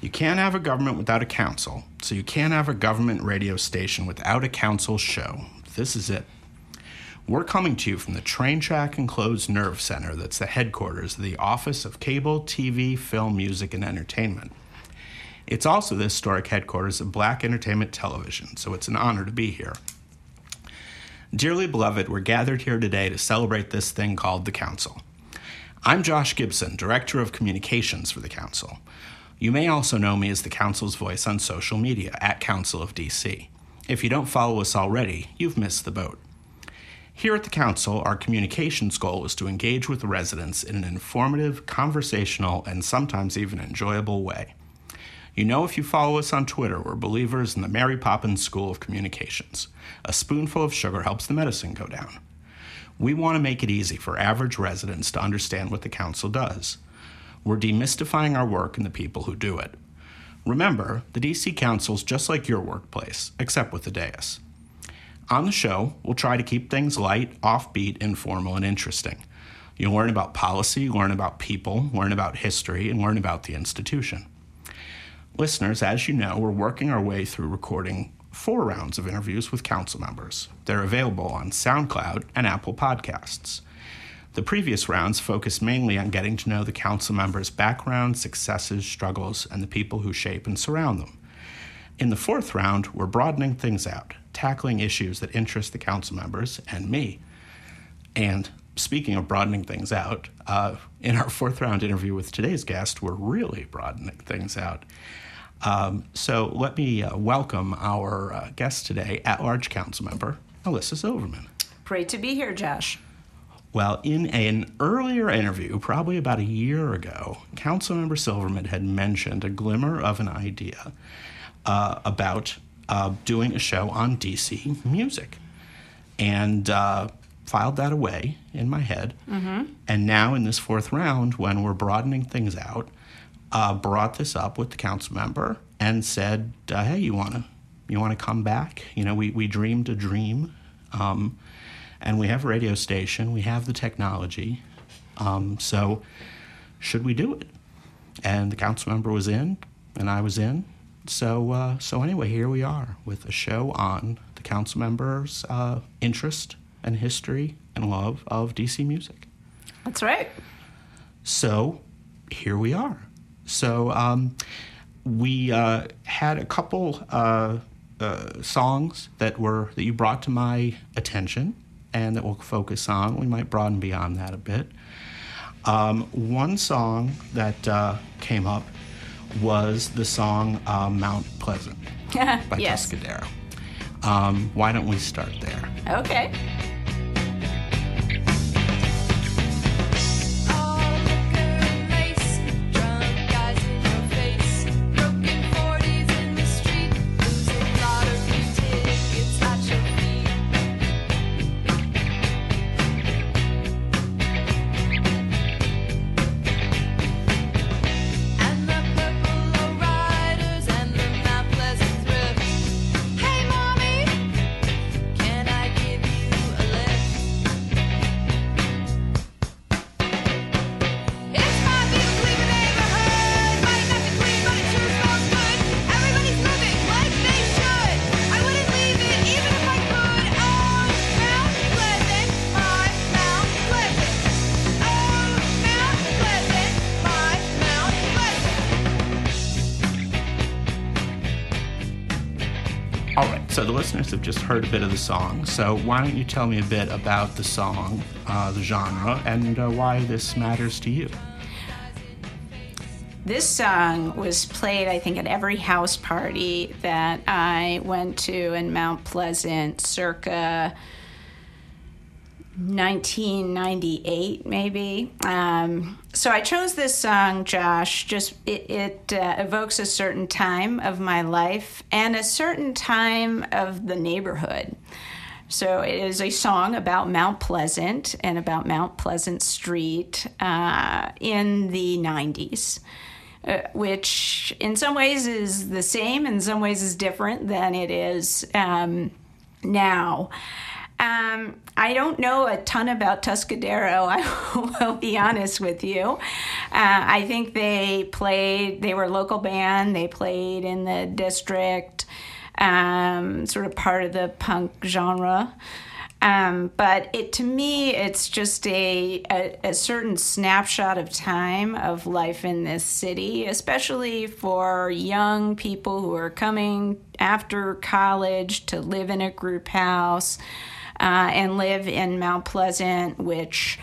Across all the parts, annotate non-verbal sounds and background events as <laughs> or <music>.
You can't have a government without a council, so you can't have a government radio station without a council show. This is it. We're coming to you from the Train Track Enclosed Nerve Center that's the headquarters of the Office of Cable, TV, Film, Music, and Entertainment. It's also the historic headquarters of Black Entertainment Television, so it's an honor to be here. Dearly beloved, we're gathered here today to celebrate this thing called the Council. I'm Josh Gibson, Director of Communications for the Council. You may also know me as the Council's voice on social media at Council of DC. If you don't follow us already, you've missed the boat. Here at the Council, our communications goal is to engage with residents in an informative, conversational, and sometimes even enjoyable way. You know, if you follow us on Twitter, we're believers in the Mary Poppins School of Communications. A spoonful of sugar helps the medicine go down. We want to make it easy for average residents to understand what the Council does. We're demystifying our work and the people who do it. Remember, the DC Council's just like your workplace, except with the dais. On the show, we'll try to keep things light, offbeat, informal, and interesting. You'll learn about policy, learn about people, learn about history, and learn about the institution. Listeners, as you know, we're working our way through recording four rounds of interviews with council members. They're available on SoundCloud and Apple Podcasts. The previous rounds focused mainly on getting to know the council members' backgrounds, successes, struggles, and the people who shape and surround them. In the fourth round, we're broadening things out, tackling issues that interest the council members and me. And speaking of broadening things out, uh, in our fourth round interview with today's guest, we're really broadening things out. Um, so let me uh, welcome our uh, guest today, at large council member, Elissa Silverman. Great to be here, Josh. Well, in an earlier interview, probably about a year ago, Councilmember Silverman had mentioned a glimmer of an idea uh, about uh, doing a show on DC music and uh, filed that away in my head. Mm-hmm. And now, in this fourth round, when we're broadening things out, uh, brought this up with the council member and said, uh, "Hey, you want to you want to come back? You know, we we dreamed a dream, um, and we have a radio station, we have the technology, um, so should we do it?" And the council member was in, and I was in, so uh, so anyway, here we are with a show on the council members' uh, interest and history and love of DC music. That's right. So here we are. So um, we uh, had a couple uh, uh, songs that were that you brought to my attention and that we'll focus on. We might broaden beyond that a bit. Um, one song that uh, came up was the song uh, Mount Pleasant <laughs> by yes. Tuscadero. Um, why don't we start there? Okay. The song. So why don't you tell me a bit about the song, uh, the genre, and uh, why this matters to you? This song was played, I think, at every house party that I went to in Mount Pleasant circa 1998 maybe um, so i chose this song josh just it, it uh, evokes a certain time of my life and a certain time of the neighborhood. So it is a song about mount pleasant and about mount pleasant street uh, in the 90s uh, which in some ways is the same in some ways is different than it is um, now um, I don't know a ton about Tuscadero. <laughs> I will be honest with you. Uh, I think they played. They were a local band. They played in the district, um, sort of part of the punk genre. Um, but it to me, it's just a, a, a certain snapshot of time of life in this city, especially for young people who are coming after college to live in a group house uh, and live in Mount Pleasant, which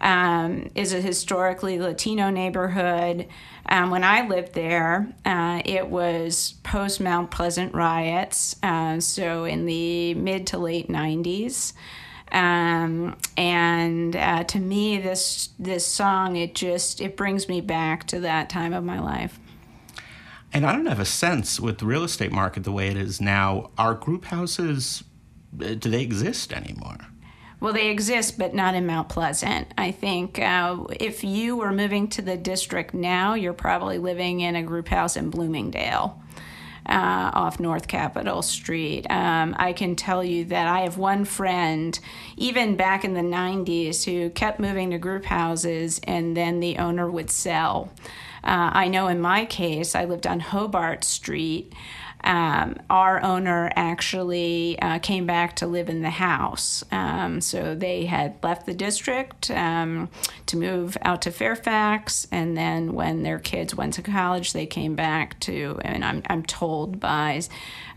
um, is a historically Latino neighborhood. Um, when I lived there, uh, it was post Mount Pleasant riots, uh, so in the mid to late 90s. Um, and uh, to me, this this song it just it brings me back to that time of my life. And I don't have a sense with the real estate market the way it is now. Are group houses do they exist anymore? Well, they exist, but not in Mount Pleasant. I think uh, if you were moving to the district now, you're probably living in a group house in Bloomingdale. Uh, off North Capitol Street. Um, I can tell you that I have one friend, even back in the 90s, who kept moving to group houses and then the owner would sell. Uh, I know in my case, I lived on Hobart Street. Um, our owner actually uh, came back to live in the house. Um, so they had left the district um, to move out to Fairfax, and then when their kids went to college, they came back to, and I'm, I'm told by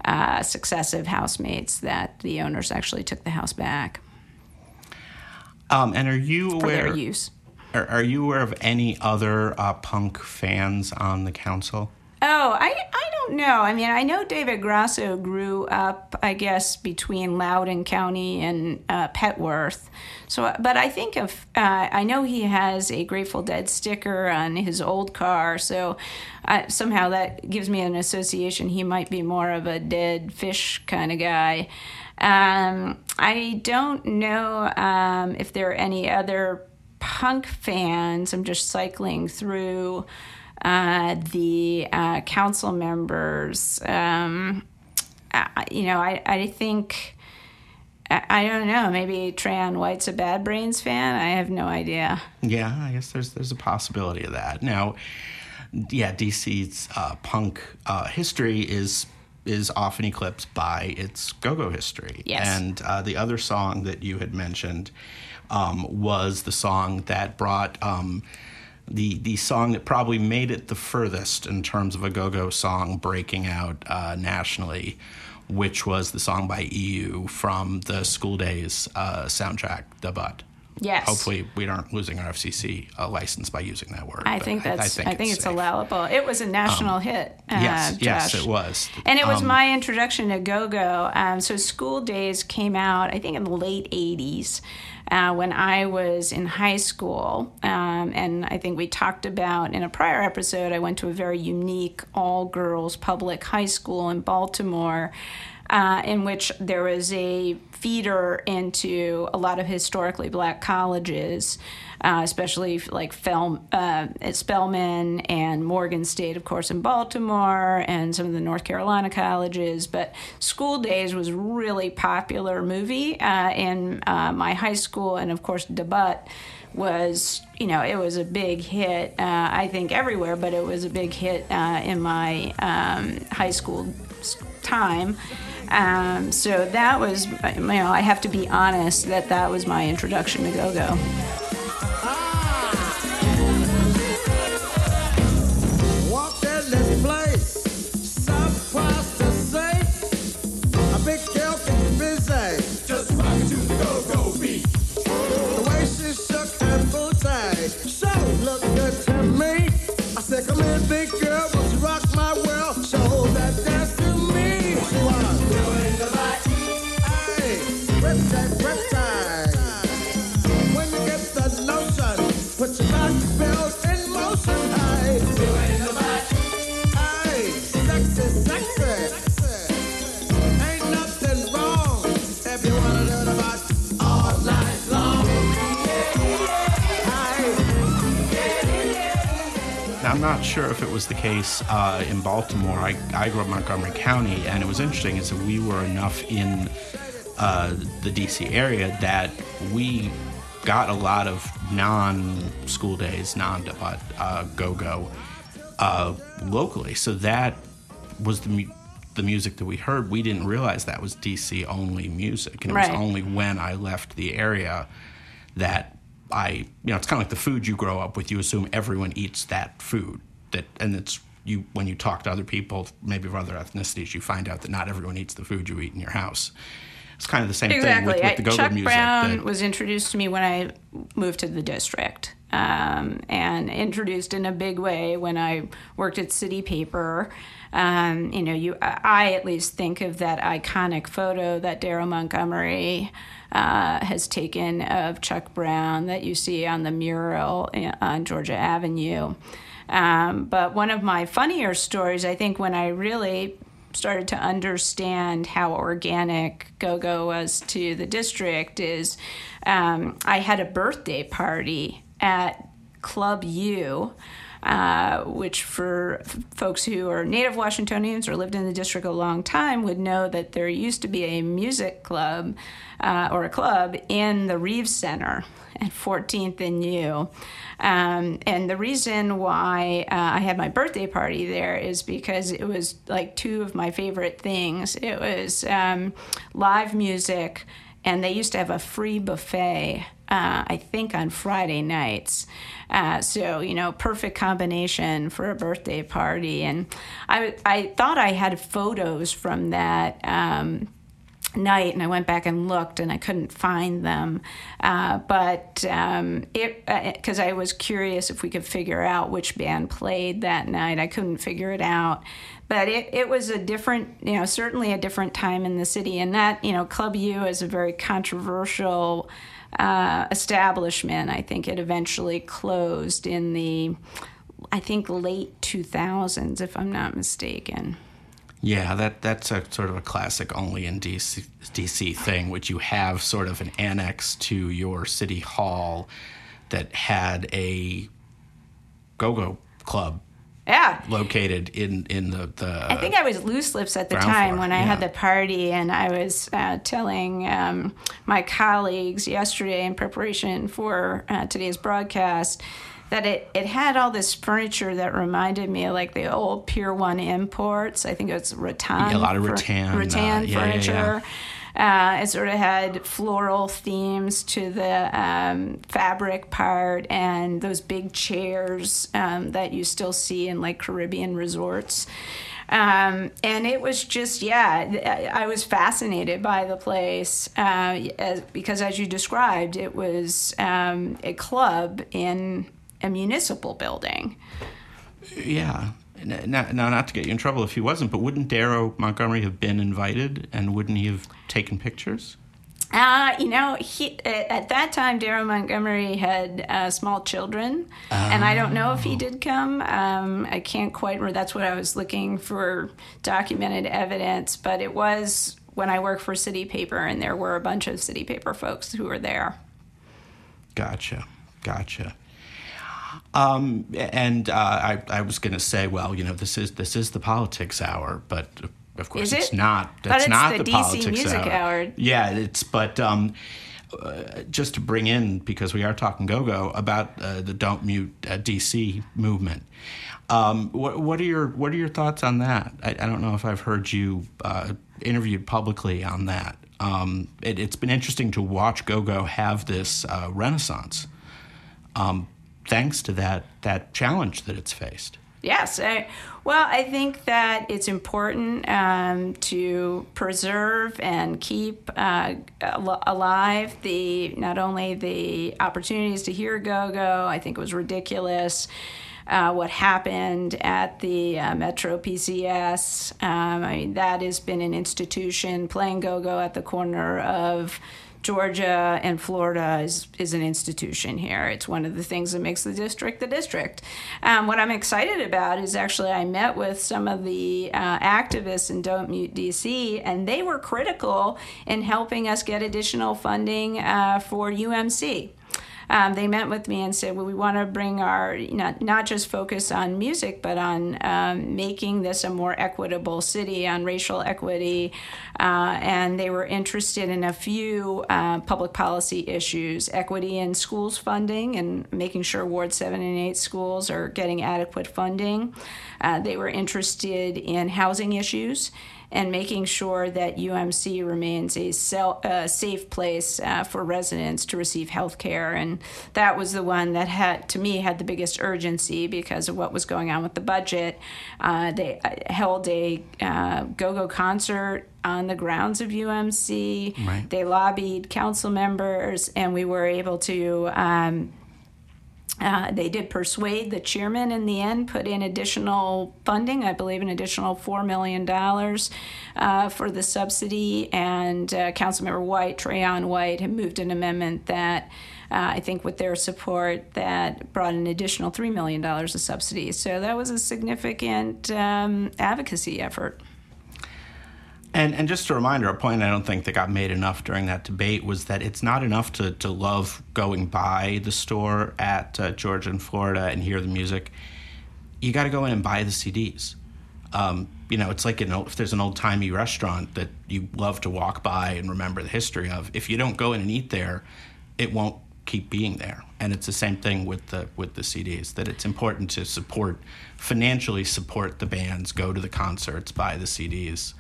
uh, successive housemates that the owners actually took the house back Um, and are you for aware? their use. Are, are you aware of any other uh, punk fans on the council? Oh, I, I don't know. I mean, I know David Grosso grew up, I guess, between Loudoun County and uh, Petworth. So, but I think of uh, I know he has a Grateful Dead sticker on his old car. So uh, somehow that gives me an association. He might be more of a dead fish kind of guy. Um, I don't know um, if there are any other punk fans. I'm just cycling through uh, the uh, council members. Um, I, you know, I, I think, I, I don't know, maybe Trayon White's a Bad Brains fan. I have no idea. Yeah, I guess there's there's a possibility of that. Now, yeah, DC's uh, punk uh, history is is often eclipsed by its go-go history. Yes. And uh, the other song that you had mentioned um, was the song that brought um, the the song that probably made it the furthest in terms of a go-go song breaking out uh, nationally, which was the song by EU from the School Days uh, soundtrack, "The Butt." Yes. Hopefully, we aren't losing our FCC uh, license by using that word. I think that's. I think, it's, safe. allowable. It was a national hit. Uh, Yes, yes, it was. And it was Um, my introduction to go go. Um, so School Days came out, I think, in the late '80s. Uh, when I was in high school, um, and I think we talked about in a prior episode, I went to a very unique all girls public high school in Baltimore, uh, in which there was a feeder into a lot of historically black colleges, uh, especially like Fel- uh, Spelman and Morgan State, of course, in Baltimore, and some of the North Carolina colleges. But School Days was really popular movie uh, in uh, my high school, and of course, Da Butt was you know it was a big hit uh, i think everywhere but it was a big hit uh, in my um, high school time um, so that was you know i have to be honest that that was my introduction to go-go. Walk I'm not sure if it was the case uh, in Baltimore. I, I grew up in Montgomery County, and it was interesting is that we were enough in uh, the DC area that we got a lot of non-school days, non-go-go uh, locally. So that was the mu- the music that we heard. We didn't realize that was DC only music, and it Right. was only when I left the area that I, you know, it's kind of like the food you grow up with. You assume everyone eats that food. That and it's you when you talk to other people, maybe of other ethnicities, you find out that not everyone eats the food you eat in your house. It's kind of the same Exactly. thing with, with the go-go Chuck music. Brown that- was introduced to me when I moved to the district, um, and introduced in a big way when I worked at City Paper. Um, you know, you I at least think of that iconic photo that Darrow Montgomery uh, has taken of Chuck Brown that you see on the mural on Georgia Avenue. Um, but one of my funnier stories, I think, when I really started to understand how organic go-go was to the district is um, I had a birthday party at Club U, uh, which for folks who are native Washingtonians or lived in the district a long time would know that there used to be a music club uh, or a club in the Reeves Center at 14th and U. Um, and the reason why uh, I had my birthday party there is because it was like two of my favorite things. It was um, live music, and they used to have a free buffet. Uh, I think on Friday nights. Uh, so, you know, perfect combination for a birthday party. And I, I thought I had photos from that um, night and I went back and looked and I couldn't find them. Uh, but um, it, because I was curious if we could figure out which band played that night, I couldn't figure it out. But it, it was a different, you know, certainly a different time in the city. And that, you know, Club U is a very controversial uh, establishment. I think it eventually closed in the, I think, late 2000s, if I'm not mistaken. Yeah, that that's a sort of a classic only in DC, DC thing, which you have sort of an annex to your city hall that had a go-go club Yeah. located in in the the. I think I was loose lips at the time floor, when I had the party, and I was uh, telling um, my colleagues yesterday in preparation for uh, today's broadcast that it, it had all this furniture that reminded me of like the old Pier 1 imports. I think it was rattan. Yeah, a lot of rattan, uh, rattan yeah, yeah, furniture. yeah. Uh, it sort of had floral themes to the um, fabric part and those big chairs um, that you still see in like Caribbean resorts. Um, and it was just, yeah, I was fascinated by the place uh, as, because, as you described, it was um, a club in a municipal building. Yeah. Now, not to get you in trouble if he wasn't, but wouldn't Darrow Montgomery have been invited, and wouldn't he have taken pictures? Uh, you know, he at at that time, Darrow Montgomery had uh, small children, and I don't know if he did come. Um, I can't quite remember. That's what I was looking for documented evidence, but it was when I worked for City Paper, and there were a bunch of City Paper folks who were there. Gotcha, gotcha. Um, and uh, I, I was going to say, well, you know, this is this is the politics hour, but of course Is it's it? not. That's it's not the the, politics music hour. hour. Yeah, it's but um, uh, just to bring in because we are talking go-go about uh, the Don't Mute uh, DC movement. Um, what, what are your what are your thoughts on that? I, I don't know if I've heard you uh, interviewed publicly on that. Um, it, it's been interesting to watch go-go have this uh, renaissance um, thanks to that that challenge that it's faced. Yes. I, well, I think that it's important um, to preserve and keep uh, al- alive the not only the opportunities to hear go go. I think it was ridiculous. Uh, what happened at the uh, Metro PCS. Um, I mean, that has been an institution. Playing go go at the corner of Georgia and Florida is, is an institution here. It's one of the things that makes the district the district. Um, what I'm excited about is actually I met with some of the uh, activists in Don't Mute DC, and they were critical in helping us get additional funding uh, for UMC. Um, they met with me and said, well, we want to bring our, not, not just focus on music, but on um, making this a more equitable city, on racial equity. Uh, and they were interested in a few uh, public policy issues equity in schools funding and making sure Ward 7 and 8 schools are getting adequate funding. Uh, they were interested in housing issues and making sure that UMC remains a sel- uh, safe place uh, for residents to receive health care. And that was the one that had, to me, had the biggest urgency because of what was going on with the budget. Uh, they uh, held a uh, go go concert on the grounds of UMC. Right. They lobbied council members, and we were able to. Um, uh, they did persuade the chairman in the end, put in additional funding, I believe an additional $4 million uh, for the subsidy. And uh, Councilmember White, Trayon White, had moved an amendment that uh, I think with their support that brought an additional $3 million of subsidies. So that was a significant um, advocacy effort. And and just a reminder, a point I don't think that got made enough during that debate was that it's not enough to, to love going by the store at uh, Georgia and Florida and hear the music. You got to go in and buy the CDs. Um, you know, it's like an old, if there's an old timey restaurant that you love to walk by and remember the history of. If you don't go in and eat there, it won't keep being there. And it's the same thing with the with the CDs. That it's important to support financially support the bands, go to the concerts, buy the CDs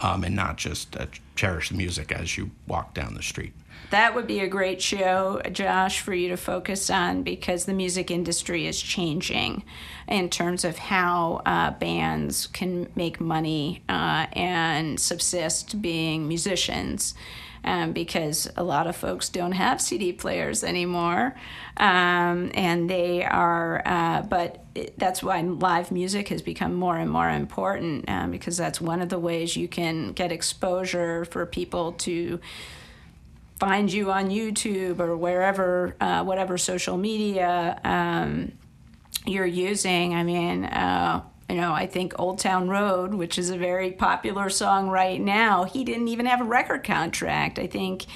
um, and not just uh, cherish the music as you walk down the street. That would be a great show, Josh, for you to focus on because the music industry is changing in terms of how uh, bands can make money uh, and subsist being musicians. Um, because a lot of folks don't have CD players anymore, um, and they are. Uh, but that's why live music has become more and more important um, because that's one of the ways you can get exposure for people to find you on YouTube or wherever, uh, whatever social media um, you're using. I mean, uh, you know, I think Old Town Road, which is a very popular song right now, he didn't even have a record contract. I think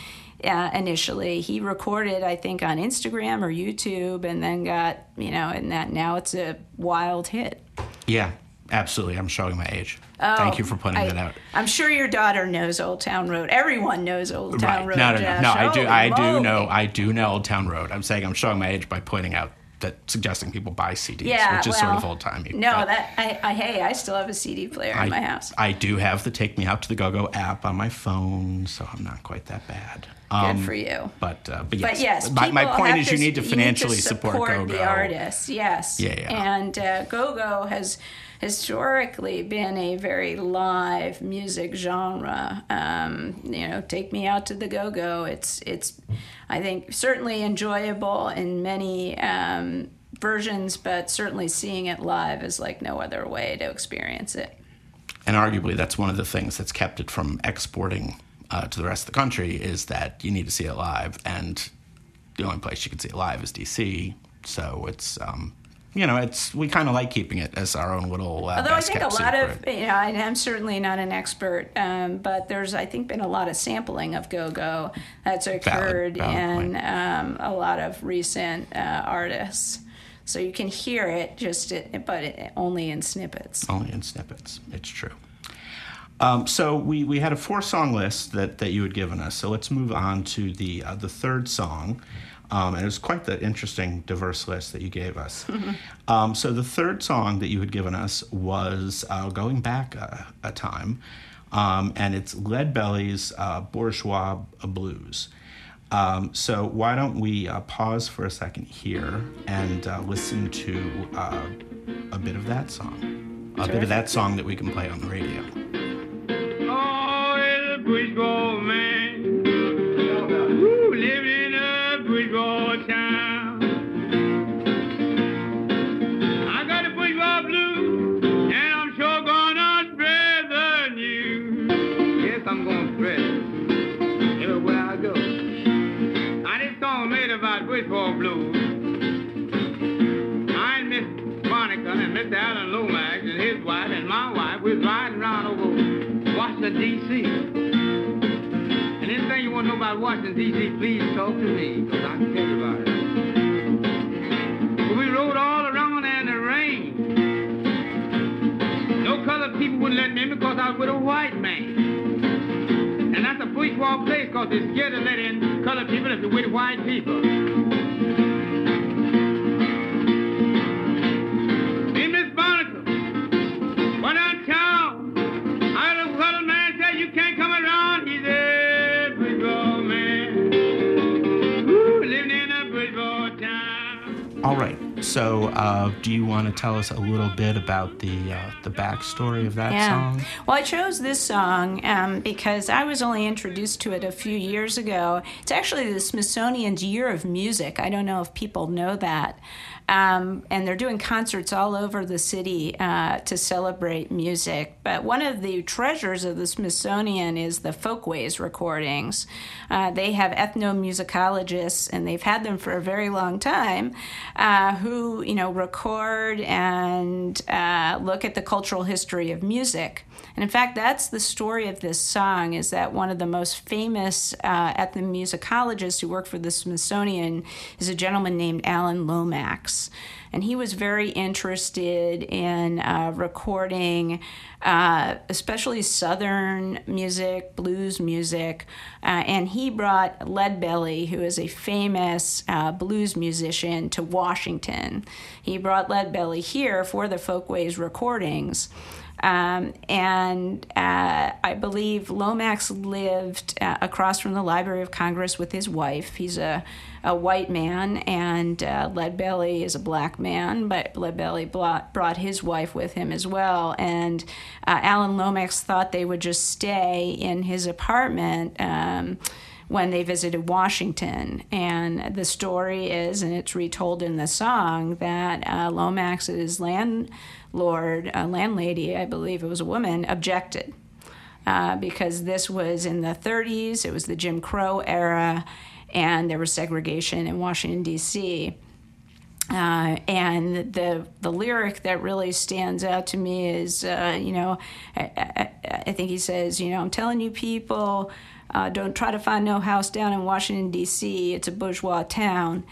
uh, initially he recorded, I think, on Instagram or YouTube, and then got, you know, and that now it's a wild hit. Yeah, absolutely. I'm showing my age. Thank you for pointing I, that out. I'm sure your daughter knows Old Town Road. Everyone knows Old Town Road. No, no, no, no. I do, Holy I do moly. know, I do know Old Town Road. I'm saying I'm showing my age by pointing out that suggesting people buy CDs, Yeah, which is well, sort of old timey. No, that I, I hey, I still have a CD player I, in my house. I do have the Take Me Out to the Go Go app on my phone, so I'm not quite that bad. Um, Good for you. But uh, but yes, But yes, my, my point is to, you need to financially support, support Go Go. the artists. Yes. Yeah, yeah. And uh, Go Go has historically been a very live music genre. Um, you know, take me out to the Go Go. It's it's, I think certainly enjoyable in many. Um, versions but certainly seeing it live is like no other way to experience it And arguably, that's one of the things that's kept it from exporting uh, to the rest of the country is that you need to see it live, and the only place you can see it live is DC. So it's, um, you know, it's we kind of like keeping it as our own little. Uh, Although I think a lot secret. of, you know, I'm certainly not an expert, um, but there's, I think, been a lot of sampling of go go that's occurred valid in um, a lot of recent uh, artists. So you can hear it, just it, but it, only in snippets. only in snippets. It's true. Um, so we, we had a four song list that, that you had given us. So let's move on to the uh, the third song. Um, and it was quite the interesting, diverse list that you gave us. <laughs> um, so the third song that you had given us was uh, going back a, a time, um, and it's Lead Belly's uh, Bourgeois Blues. Um, so why don't we uh, pause for a second here and uh, listen to uh, a bit of that song, a bit of that song that we can play on the radio. Oh, D.C. And this thing want to know about Washington, D.C., please talk to me, because I can tell you about it. But we rode all around there in the rain. No colored people wouldn't let me in because I was with a white man. And that's a bourgeois place because they're scared to let in colored people if they're with white people. All right. So, uh, do you want to tell us a little bit about the uh, the backstory of that song? Well, I chose this song um, because I was only introduced to it a few years ago. It's actually the Smithsonian's Year of Music. I don't know if people know that. Um, and they're doing concerts all over the city uh, to celebrate music. But one of the treasures of the Smithsonian is the Folkways recordings. Uh, they have ethnomusicologists, and they've had them for a very long time, uh, you know record and uh, look at the cultural history of music. And in fact, that's the story of this song. Is that one of the most famous uh, ethnomusicologists who worked for the Smithsonian is a gentleman named Alan Lomax, and he was very interested in uh, recording, uh, especially Southern music, blues music, uh, and he brought Leadbelly, who is a famous uh, blues musician, to Washington. He brought Leadbelly here for the Folkways recordings. Um, and uh, I believe Lomax lived uh, across from the Library of Congress with his wife. He's a, a white man, and uh, Leadbelly is a black man, but Leadbelly brought his wife with him as well. And uh, Alan Lomax thought they would just stay in his apartment. Um, when they visited Washington. And the story is, and it's retold in the song, that uh, Lomax's landlord, uh, landlady, I believe it was a woman, objected. Uh, because this was in the 30s, it was the Jim Crow era, and there was segregation in Washington, D.C. Uh, and the the lyric that really stands out to me is, uh, you know, I, I, I think he says, you know, I'm telling you people, uh, don't try to find no house down in Washington D.C. It's a bourgeois town.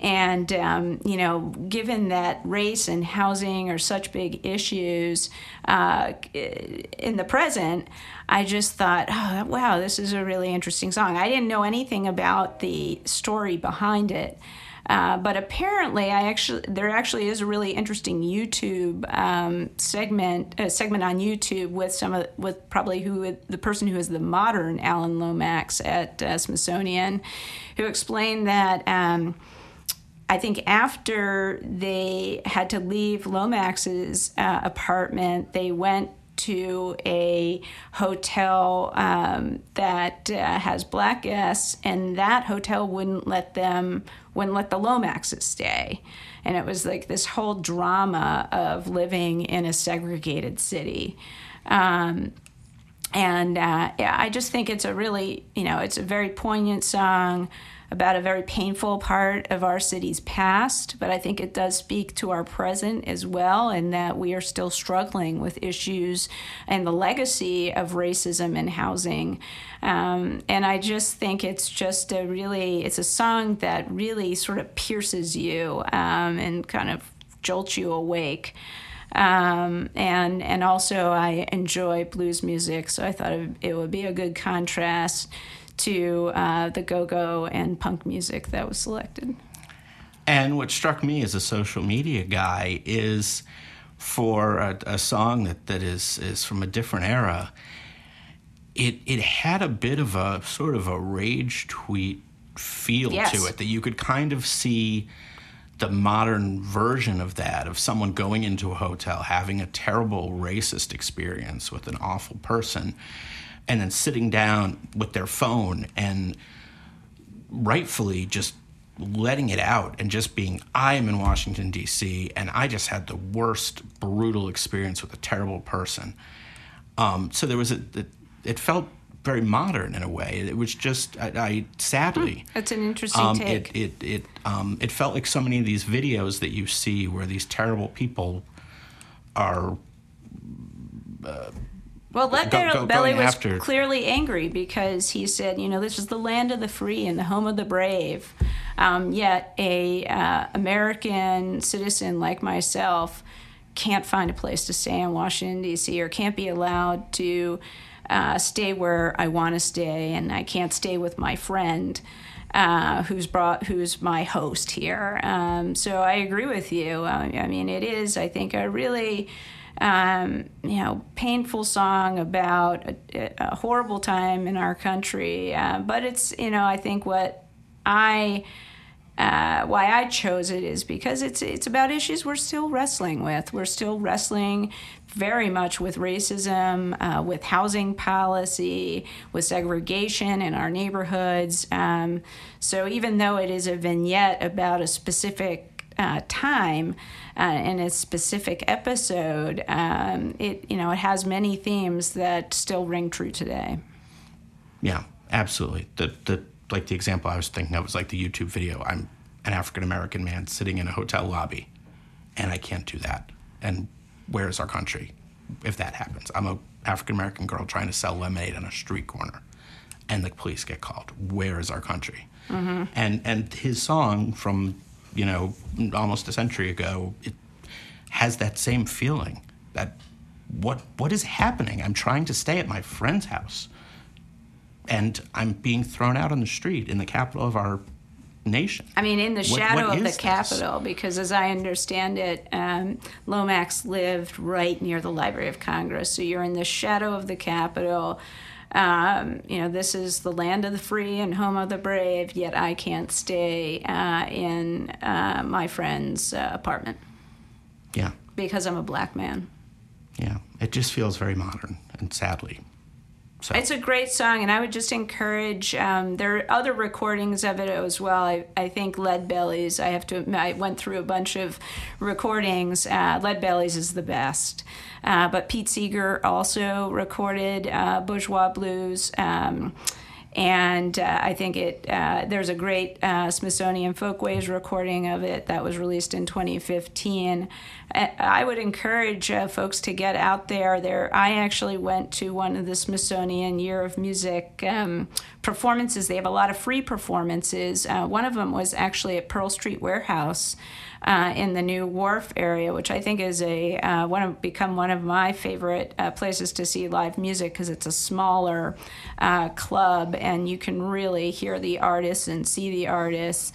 And um, you know, given that race and housing are such big issues uh, in the present, I just thought, oh, wow, this is a really interesting song. I didn't know anything about the story behind it. Uh, but apparently, I actually there actually is a really interesting YouTube um, segment a segment on YouTube with some of with probably who the person who is the modern Alan Lomax at uh, Smithsonian, who explained that. Um, I think after they had to leave Lomax's uh, apartment, they went to a hotel um, that uh, has black guests, and that hotel wouldn't let them wouldn't let the Lomaxes stay, and it was like this whole drama of living in a segregated city. Um, and uh, yeah, I just think it's a really, you know, it's a very poignant song about a very painful part of our city's past, but I think it does speak to our present as well, and that we are still struggling with issues and the legacy of racism in housing. Um, and I just think it's just a really, it's a song that really sort of pierces you um, and kind of jolts you awake. Um, and and also I enjoy blues music, so I thought it, would be a good contrast to uh, the go-go and punk music that was selected. And what struck me as a social media guy is for a, a song that, that is, is from a different era, it, it had a bit of a sort of a rage tweet feel Yes. to it that you could kind of see the modern version of that of someone going into a hotel having a terrible racist experience with an awful person and then sitting down with their phone and rightfully just letting it out and just being I am in Washington D.C. and I just had the worst brutal experience with a terrible person. Um, so there was a it, it felt very modern in a way. It was just I, I sadly That's an interesting um, take. it it it um, it felt like so many of these videos that you see where these terrible people are uh, Well, Lead Go- go- Belly was after- clearly angry because he said, you know, this is the land of the free and the home of the brave. Um, yet a uh, American citizen like myself can't find a place to stay in Washington D.C. or can't be allowed to uh, stay where I want to stay, and I can't stay with my friend. Uh, who's brought who's my host here um, so i agree with you uh, i mean it is i think a really um, you know, painful song about a, a horrible time in our country. Uh, but it's, you know, I think what I, uh, why I chose it is because it's it's about issues we're still wrestling with. We're still wrestling very much with racism, uh, with housing policy, with segregation in our neighborhoods. Um, so even though it is a vignette about a specific uh, time uh, in a specific episode, um, it you know it has many themes that still ring true today. Yeah, absolutely. The the like the example I was thinking of was like the YouTube video. I'm an African American man sitting in a hotel lobby, and I can't do that. And where is our country if that happens? I'm a African American girl trying to sell lemonade on a street corner, and the police get called. Where is our country? And and his song from you know almost a century ago it has that same feeling that what what is happening? I'm trying to stay at my friend's house and I'm being thrown out on the street in the capital of our nation. I mean, in the What- shadow what of the is this? Capitol, because as I understand it, um, Lomax lived right near the Library of Congress. So you're in the shadow of the Capitol. Um, you know, this is the land of the free and home of the brave, yet I can't stay uh, in uh, my friend's uh, apartment Yeah, because I'm a black man. yeah. It just feels very modern, and sadly, so. It's a great song, and I would just encourage. Um, there are other recordings of it as well. I, I think Lead Bellies. I have to. I went through a bunch of recordings. Uh, Lead Bellies is the best, uh, but Pete Seeger also recorded uh, Bourgeois Blues. Um, and uh, I think it. Uh, there's a great uh, Smithsonian Folkways recording of it that was released in 2015. I I would encourage uh, folks to get out there. There, I actually went to one of the Smithsonian Year of Music um, performances. They have a lot of free performances. Uh, one of them was actually at Pearl Street Warehouse. Uh, in the New Wharf area, which I think is a uh, one of become one of my favorite uh, places to see live music because it's a smaller uh, club and you can really hear the artists and see the artists.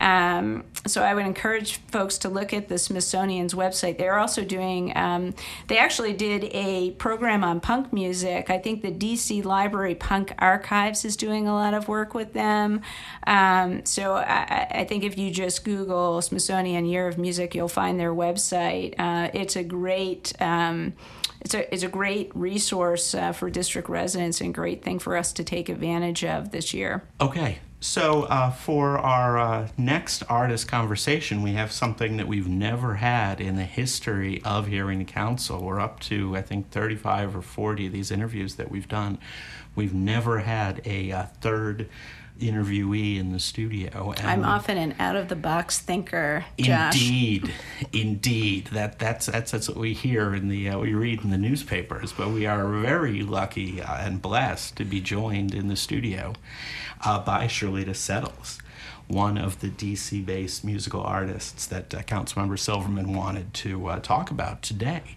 Um, so I would encourage folks to look at the Smithsonian's website. They're also doing. Um, they actually did a program on punk music. I think the DC Library Punk Archives is doing a lot of work with them. Um, so I, I- I think if you just Google Smithsonian Year of Music, you'll find their website. Uh, it's a great. Um, it's a, it's a great resource uh, for district residents and great thing for us to take advantage of this year. Okay, so uh, for our uh, next artist conversation, we have something that we've never had in the history of Hearing Council. We're up to, I think, 35 or 40 of these interviews that we've done. We've never had a uh, third interviewee in the studio. And I'm often an out of the box thinker, Josh. Indeed, indeed. That that's that's that's what we hear in the uh, we read in the newspapers. But we are very lucky uh, and blessed to be joined in the studio uh, by Shirlita Settles, one of the DC-based musical artists that uh, Councilmember Silverman wanted to uh, talk about today.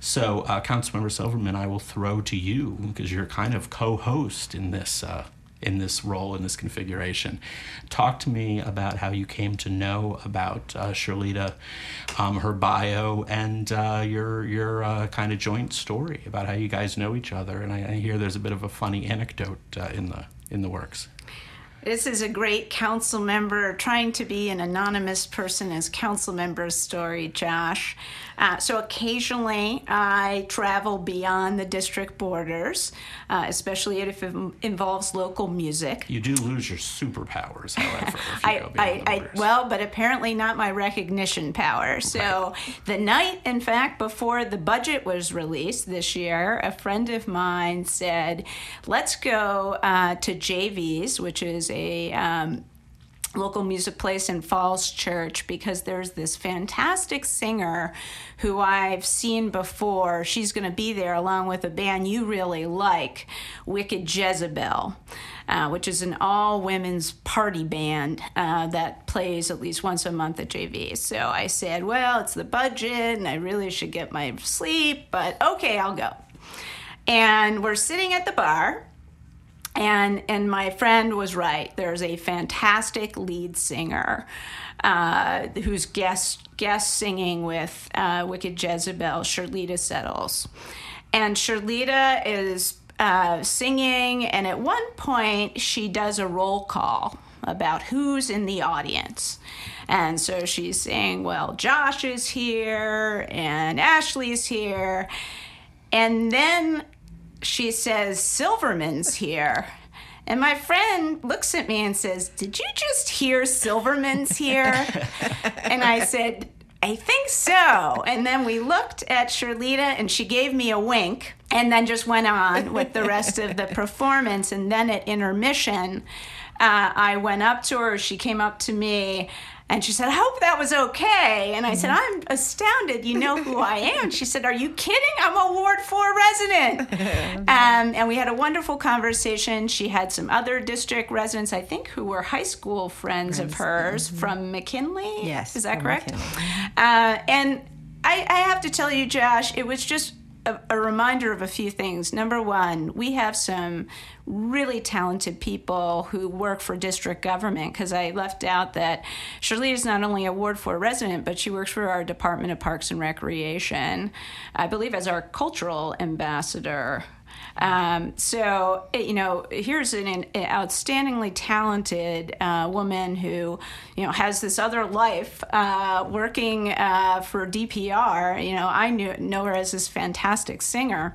So, uh, Councilmember Silverman, I will throw to you because you're kind of co-host in this uh, in this role in this configuration. Talk to me about how you came to know about uh, um, her bio, and uh, your your uh, kind of joint story about how you guys know each other. And I, I hear there's a bit of a funny anecdote uh, in the in the works. This is a great council member trying to be an anonymous person as council member story, Josh. Uh, so occasionally I travel beyond the district borders, uh, especially if it involves local music. You do lose your superpowers, however, I, I, I, well, but apparently not my recognition power. So the night, in fact, before the budget was released this year, a friend of mine said, "Let's go uh, to JV's, which is a um, local music place in Falls Church because there's this fantastic singer who I've seen before. She's going to be there along with a band you really like, Wicked Jezebel. Uh, which is an all women's party band uh, that plays at least once a month at JV. So I said, Well, it's the budget and I really should get my sleep, but okay, I'll go. And we're sitting at the bar and and my friend was right. There's a fantastic lead singer uh, who's guest guest singing with uh, Wicked Jezebel, Sherlita Settles, and Sherlita is uh, singing, and at one point she does a roll call about who's in the audience. And so she's saying, Well, Josh is here, and Ashley's here. And then she says, Silverman's here. And my friend looks at me and says, Did you just hear Silverman's here? <laughs> and I said, I think so. And then we looked at Sherlita and she gave me a wink and then just went on with the rest of the performance. And then at intermission, uh, I went up to her, she came up to me. And she said, I hope that was okay. And I said, I'm astounded. You know who I <laughs> am. She said, Are you kidding? I'm a Ward 4 resident. <laughs> um, and we had a wonderful conversation. She had some other district residents, I think, who were high school friends of hers from McKinley. Yes, Is that correct? Uh, and I, I have to tell you, Josh, it was just a, a reminder of a few things. Number one, we have some really talented people who work for district government because I left out that Shirley is not only a Ward 4 resident, but she works for our Department of Parks and Recreation, I believe as our cultural ambassador. Um, so, eh, you know, here's an, an outstandingly talented uh, woman who, you know, has this other life uh, working uh, for DPR. You know, I knew, know her as this fantastic singer.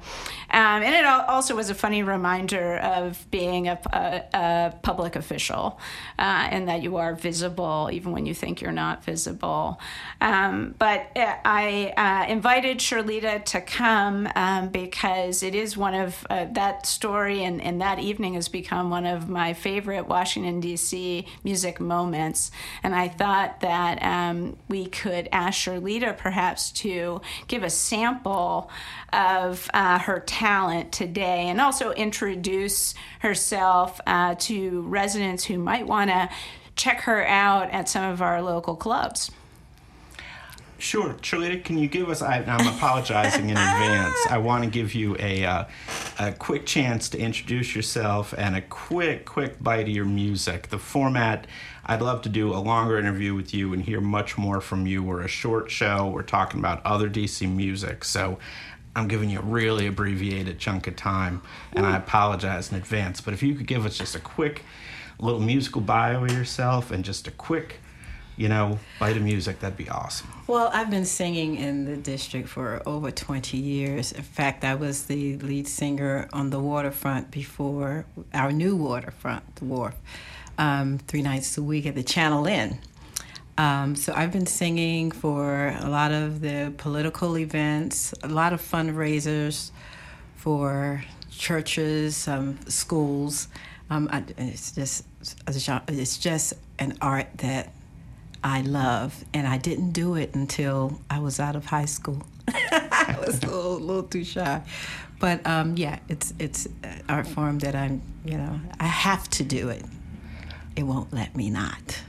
Um, and it also was a funny reminder of being a, a, a public official uh, and that you are visible even when you think you're not visible. Um, but uh, I uh, invited Sherlita to come um, because it is one of uh, that story and, and that evening has become one of my favorite Washington, D.C. music moments. And I thought that um, we could ask Sherlita perhaps to give a sample of uh, her talent today and also introduce herself uh, to residents who might want to check her out at some of our local clubs. Sure, Sherlita, can you give us? I, I'm apologizing in advance. I want to give you a uh, a quick chance to introduce yourself and a quick quick bite of your music. The format. I'd love to do a longer interview with you and hear much more from you. We're a short show. We're talking about other DC music, so I'm giving you a really abbreviated chunk of time, and I apologize in advance. But if you could give us just a quick little musical bio of yourself and just a quick you know, bite the music, that'd be awesome. Well, I've been singing in the district for over 20 years. In fact, I was the lead singer on the waterfront before our new waterfront, the wharf, um, three nights a week at the Channel Inn. Um, so I've been singing for a lot of the political events, a lot of fundraisers for churches, um, schools. Um, I, it's just it's just an art that I love, and I didn't do it until I was out of high school. <laughs> I was a little, little too shy, but um, yeah, it's it's art form that I'm you know I have to do it. It won't let me not.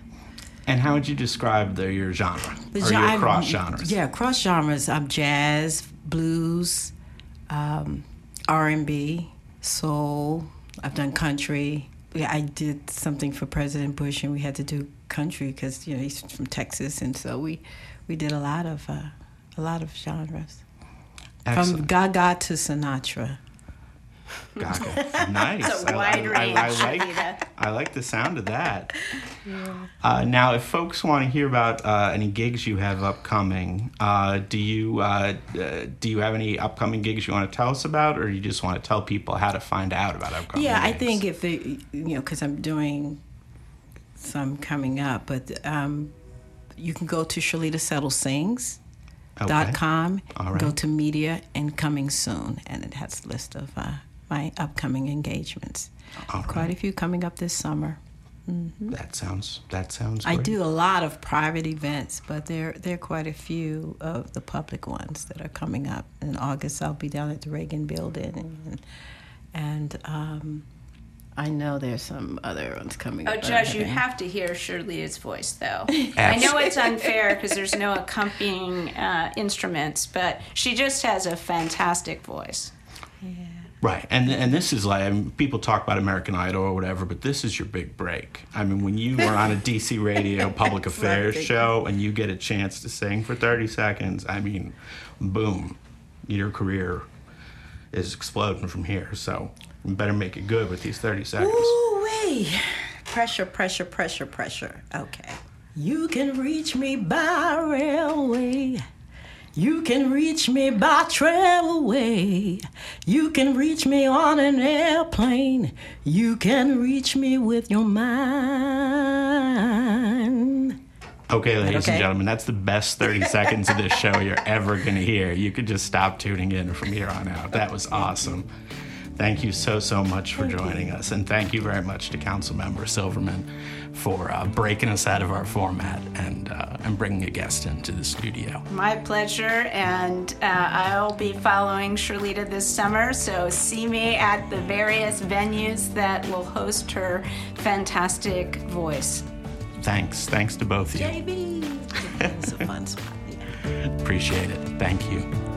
And how would you describe the, your genre? The Are gen- you I'm- genres? Yeah, cross genres. I'm jazz, blues, um, R and B, soul. I've done country. Yeah, I did something for President Bush, and we had to do country because you know he's from Texas, and so we we did a lot of uh, a lot of genres from Gaga to Sinatra. Gaga. Nice. <laughs> It's a I- wide I, range, I, I like, I like the sound of that. Uh, now, if folks want to hear about uh, any gigs you have upcoming, uh, do you uh, uh, do you have any upcoming gigs you want to tell us about, or you just want to tell people how to find out about upcoming? Yeah, I think if they, you know, because I'm doing some coming up, but um, you can go to Sherlita Settle Sings. Dot com. All right. Go to media and coming soon, and it has a list of uh, my upcoming engagements. All Quite a few coming up this summer. That sounds that sounds. I do a lot of private events, but there there are quite a few of the public ones that are coming up. In August, I'll be down at the Reagan Building, and, and um, I know there's some other ones coming Oh, Judge, you have to hear Shirley's voice, though. <laughs> I know it's unfair because there's no accompanying uh, instruments, but she just has a fantastic voice. Yeah. Right, and and this is like I mean, people talk about American Idol or whatever, but this is your big break. I mean, when you are on a DC <laughs> radio public affairs show and you get a chance to sing for thirty seconds, I mean, boom, your career is exploding from here. So you better make it good with these thirty seconds. Ooh wee! Pressure, pressure, pressure, pressure. Okay. You can reach me by railway. You can reach me by trailway. You can reach me on an airplane. You can reach me with your mind. Okay, ladies Okay. and gentlemen, that's the best 30 <laughs> seconds of this show you're ever going to hear. You could just stop tuning in from here on out. That was awesome. Thank you so, so much for joining us. And thank you very much to Councilmember Silverman for uh, breaking us out of our format and, uh, and bringing a guest into the studio. My pleasure, and uh, I'll be following Sherlita this summer, so see me at the various venues that will host her fantastic voice. Thanks. Thanks to both of you. Baby. It's <laughs> a fun spot. Appreciate it. Thank you.